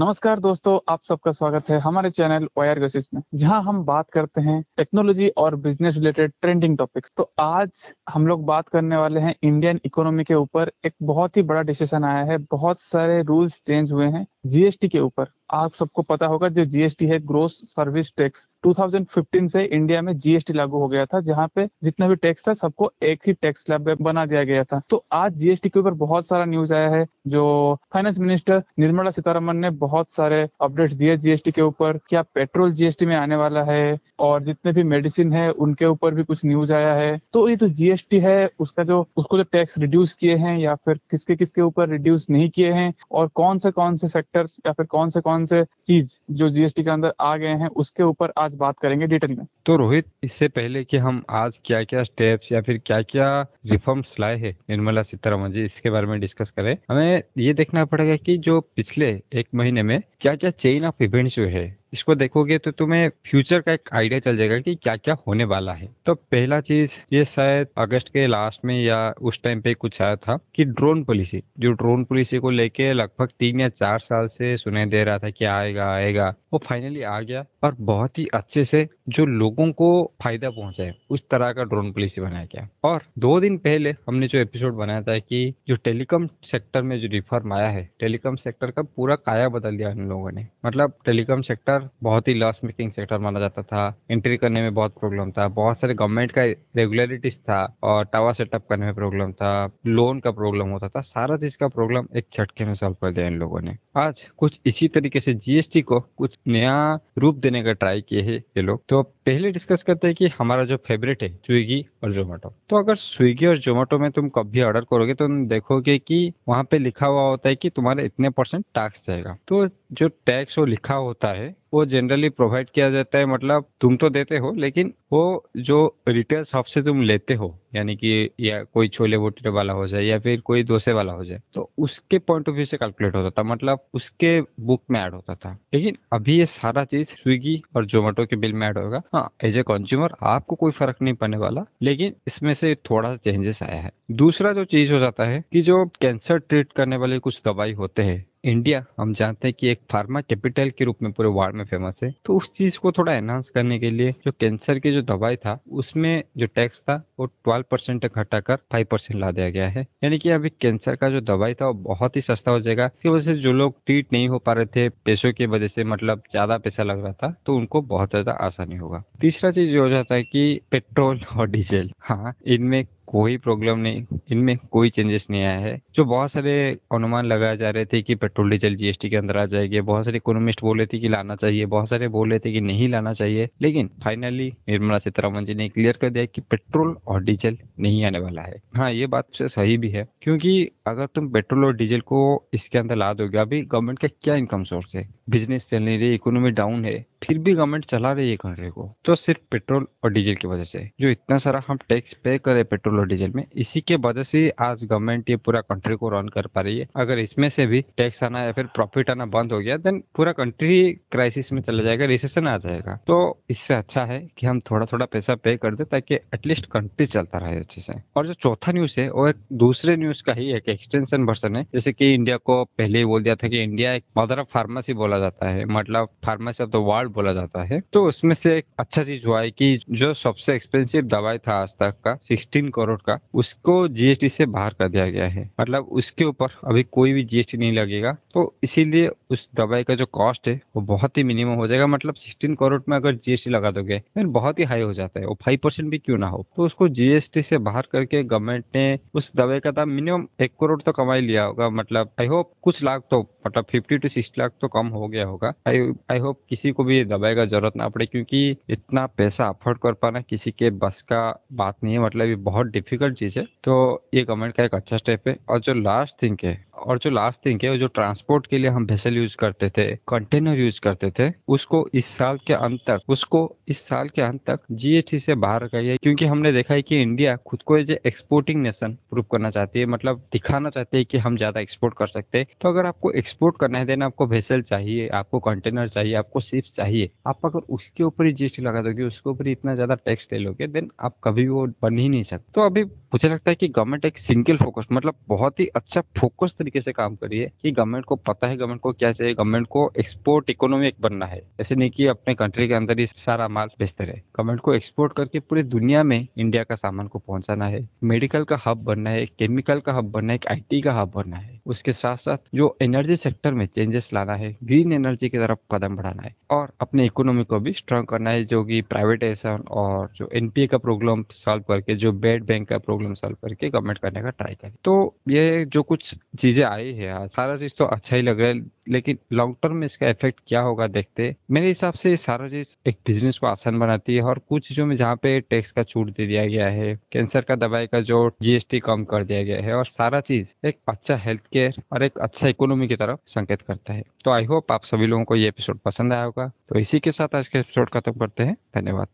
नमस्कार दोस्तों, आप सबका स्वागत है हमारे चैनल वायर गसिस में, जहाँ हम बात करते हैं टेक्नोलॉजी और बिज़नेस रिलेटेड ट्रेंडिंग टॉपिक्स तो आज हम लोग बात करने वाले हैं इंडियन इकोनॉमी के ऊपर एक बहुत ही बड़ा डिसीज़न आया है, बहुत सारे रूल्स चेंज हुए हैं। जीएसटी के ऊपर। आप सबको पता होगा जो जीएसटी है ग्रोस सर्विस टैक्स 2015 से इंडिया में जीएसटी लागू हो गया था, जहाँ पे जितना भी टैक्स था, सबको एक ही टैक्स स्लैब बना दिया गया था। तो आज जीएसटी के ऊपर बहुत सारा न्यूज़ आया है, जो फाइनेंस मिनिस्टर निर्मला सीतारमन ने बहुत सारे अपडेट्स दिए जीएसटी के ऊपर। क्या पेट्रोल जीएसटी में आने वाला है, और जितने भी मेडिसिन है, उनके ऊपर भी कुछ न्यूज़ आया है। तो ये जो जीएसटी है, उसका जो, उसको जो टैक्स रिड्यूस किए हैं, या फिर किसके किसके ऊपर रिड्यूस नहीं किए हैं, और कौन से कौन से सेक्टर या फिर कौन से कौन से चीज़ जो जीएसटी के अंदर आ गए हैं, उसके ऊपर आज बात करेंगे डिटेल में। तो रोहित, इससे पहले कि हम आज क्या क्या स्टेप्स या फिर क्या क्या रिफॉर्म्स लाए हैं निर्मला सीतारामन जी, इसके बारे में डिस्कस करें, हमें ये देखना पड़ेगा कि जो पिछले एक महीने में क्या क्या चेन ऑफ़ इवेंट्स जो है इसको देखोगे तो तुम्हें फ्यूचर का एक आइडिया चल जाएगा कि क्या क्या होने वाला है। तो पहला चीज़ ये शायद अगस्त के लास्ट में या उस टाइम पे कुछ आया था कि ड्रोन पॉलिसी। जो ड्रोन पॉलिसी को लेके लगभग तीन या चार साल से सुनाई दे रहा था कि आएगा आएगा, वो फाइनली आ गया और बहुत ही अच्छे से जो लोगों को फ़ायदा पहुँचाए उस तरह का ड्रोन पॉलिसी बनाया गया। और दो दिन पहले हमने जो एपिसोड बनाया था कि जो टेलीकॉम सेक्टर में जो रिफॉर्म आया है, टेलीकॉम सेक्टर का पूरा काया बदल दिया इन लोगों ने। मतलब टेलीकॉम सेक्टर सेक्टर बहुत ही लॉस मेकिंग सेक्टर माना जाता था। एंट्री करने में बहुत प्रॉब्लम था। बहुत सारे गवर्नमेंट का रेगुलरिटीज था और टावर सेटअप करने में प्रॉब्लम था। लोन का प्रॉब्लम होता था। सारा चीज़ का प्रॉब्लम एक झटके में सॉल्व कर दिया इन लोगों ने। आज कुछ इसी तरीके से जीएसटी को कुछ नया रूप देने का ट्राई किए है ये लोग। तो पहले डिस्कस करते हैं कि हमारा जो फेवरेट है स्विगी और जोमेटो तो अगर स्विगी और जोमेटो में तुम कभी ऑर्डर करोगे तो देखोगे कि वहाँ पे लिखा हुआ होता है कि तुम्हारा इतने परसेंट टैक्स जाएगा। तो जो टैक्स वो लिखा होता है, वो जनरली प्रोवाइड किया जाता है मतलब तुम तो देते हो, लेकिन वो जो रिटेल शॉप से तुम लेते हो, यानी कि या कोई छोले भटूरे वाला हो जाए या फिर कोई डोसे वाला हो जाए तो उसके पॉइंट ऑफ़ व्यू से कैलकुलेट होता था मतलब उसके बुक में ऐड होता था। लेकिन अभी ये सारा चीज़ स्विगी और जोमेटो के बिल में ऐड होगा हाँ एज ए कंज्यूमर आपको कोई फ़र्क नहीं पड़ने वाला, लेकिन इसमें से थोड़ा सा चेंजेस आया है। दूसरा जो चीज़ हो जाता है कि जो कैंसर ट्रीट करने वाले कुछ दवाई होते हैं इंडिया हम जानते हैं कि एक फार्मा कैपिटल के रूप में पूरे वर्ल्ड में फ़ेमस है। तो उस चीज़ को थोड़ा एनहांस करने के लिए जो कैंसर की जो दवाई था, उसमें जो टैक्स था, वो ट्वेल्व परसेंट तक हटाकर फाइव परसेंट ला दिया गया है। यानी कि अभी कैंसर का जो दवाई था, वो बहुत ही सस्ता हो जाएगा। इसकी वजह से जो लोग ट्रीट नहीं हो पा रहे थे, पैसों की वजह से मतलब ज़्यादा पैसा लग रहा था तो उनको बहुत ज़्यादा आसानी होगा। तीसरा चीज़ ये हो जाता है कि पेट्रोल और डीजल। हाँ इनमें कोई प्रॉब्लम नहीं, इनमें कोई चेंजेस नहीं आया है। जो बहुत सारे अनुमान लगाए जा रहे थे कि पेट्रोल डीजल जीएसटी के अंदर आ जाएगी, बहुत सारे इकोनॉमिस्ट बोल थे कि लाना चाहिए, बहुत सारे बोल थे कि नहीं लाना चाहिए, लेकिन फाइनली निर्मला सीतारामन जी ने क्लियर कर दिया कि पेट्रोल और डीजल नहीं आने वाला है। हाँ ये बात से सही भी है, क्योंकि अगर तुम पेट्रोल और डीजल को इसके अंदर ला दोगे, अभी गवर्नमेंट का क्या इनकम सोर्स है? बिज़नेस चल नहीं रही इकोनॉमी डाउन है। फिर भी गवर्नमेंट चला रही है कंट्री को। तो सिर्फ़ पेट्रोल और डीजल की वजह से। जो इतना सारा हम टैक्स पे करे पेट्रोल और डीजल में, इसी के वजह से आज गवर्नमेंट ये पूरा कंट्री को रन कर पा रही है। अगर इसमें से भी टैक्स आना या फिर प्रॉफिट आना बंद हो गया देन पूरा कंट्री क्राइसिस में चला जाएगा रिसेशन आ जाएगा। तो इससे अच्छा है कि हम थोड़ा थोड़ा पैसा पे कर दे ताकि एटलीस्ट कंट्री चलता रहे अच्छे से। और जो चौथा न्यूज़ है, वो एक दूसरे न्यूज़ का ही एक एक्सटेंशन वर्सन है। जैसे कि इंडिया को पहले ही बोल दिया था कि इंडिया एक मदर ऑफ़ फार्मेसी बोला जाता है। मतलब फार्मेसी ऑफ़ द वर्ल्ड बोला जाता है। तो उसमें से एक अच्छा चीज़ हुआ है कि जो सबसे एक्सपेंसिव दवाई था आज तक का सिक्सटीन करोड़ का, उसको जीएसटी से बाहर कर दिया गया है। मतलब उसके ऊपर अभी कोई भी जीएसटी नहीं लगेगा। तो इसीलिए उस दवाई का जो कॉस्ट है, वो बहुत ही मिनिमम हो जाएगा। मतलब सिक्सटीन करोड़ में अगर जीएसटी लगा दोगे फिर बहुत ही हाई हो जाता है। वो फाइव परसेंट भी क्यों ना हो? तो उसको जीएसटी से बाहर करके गवर्नमेंट ने उस दवाई का दाम मिनिमम एक करोड़ तो कमाई लिया होगा। मतलब आई होप कुछ लाख तो मतलब फिफ्टी टू सिक्सटी लाख तो कम हो गया होगा। आई होप किसी को भी दवाई का ज़रूरत ना पड़े, क्योंकि इतना पैसा अफोर्ड कर पाना किसी के बस का बात नहीं है मतलब ये बहुत डिफ़िकल्ट चीज़ है। तो ये गवर्नमेंट का एक अच्छा स्टेप है। और जो लास्ट थिंग है, और जो लास्ट थिंग है जो ट्रांसपोर्ट के लिए हम वेसल यूज़ करते थे कंटेनर यूज़ करते थे, उसको इस साल के अंत तक, उसको इस साल के अंत तक जीएसटी से बाहर रखा है क्योंकि हमने देखा है कि इंडिया खुद को एज एक्सपोर्टिंग नेशन प्रूव करना चाहती है मतलब दिखाना चाहती है कि हम ज़्यादा एक्सपोर्ट कर सकते हैं। तो अगर आपको एक्सपोर्ट करना है देन आपको वेसल चाहिए, आपको कंटेनर चाहिए, आपको शिप चाहिए। आप अगर उसके ऊपर ही जीएसटी लगा दोगे उसके ऊपर इतना ज़्यादा टैक्स ले लोगे देन आप कभी वो बन ही नहीं सकते। तो अभी मुझे लगता है कि गवर्नमेंट एक सिंगल फोकस मतलब बहुत ही अच्छा फोकस तरीके से काम करी है कि गवर्नमेंट को पता है गवर्नमेंट को क्या चाहिए गवर्नमेंट को एक्सपोर्ट इकोनॉमी बनना है। ऐसे नहीं कि अपने कंट्री के अंदर ही सारा माल बेचते रहे। गवर्नमेंट को एक्सपोर्ट करके पूरी दुनिया में इंडिया का सामान को पहुंचाना है मेडिकल का हब बनना है केमिकल का हब बनना है, एक आईटी का हब बनना है। उसके साथ साथ जो एनर्जी सेक्टर में चेंजेस लाना है ग्रीन एनर्जी की तरफ़ कदम बढ़ाना है और अपने इकोनॉमी को भी स्ट्रांग करना है, जो कि प्राइवेटाइजेशन और जो एनपीए का प्रॉब्लम सॉल्व करके, जो बेड बैंक का प्रॉब्लम सॉल्व करके गवर्नमेंट करने का ट्राई करे। तो ये जो कुछ चीज़ें आई है सारा चीज़ तो अच्छा ही लग रहा है, लेकिन लॉन्ग टर्म में इसका इफ़ेक्ट क्या होगा देखते मेरे हिसाब से सारा चीज़ एक बिज़नेस को आसान बनाती है और कुछ चीज़ों में जहाँ पे टैक्स का छूट दे दिया गया है कैंसर का दवाई का जो जीएसटी कम कर दिया गया है और सारा चीज़ एक अच्छा हेल्थ केयर और एक अच्छा इकोनॉमी की तरफ़ संकेत करता है। तो आई होप आप सभी लोगों को ये एपिसोड पसंद आया होगा। तो इसी के साथ आज का एपिसोड खत्म करते हैं। धन्यवाद।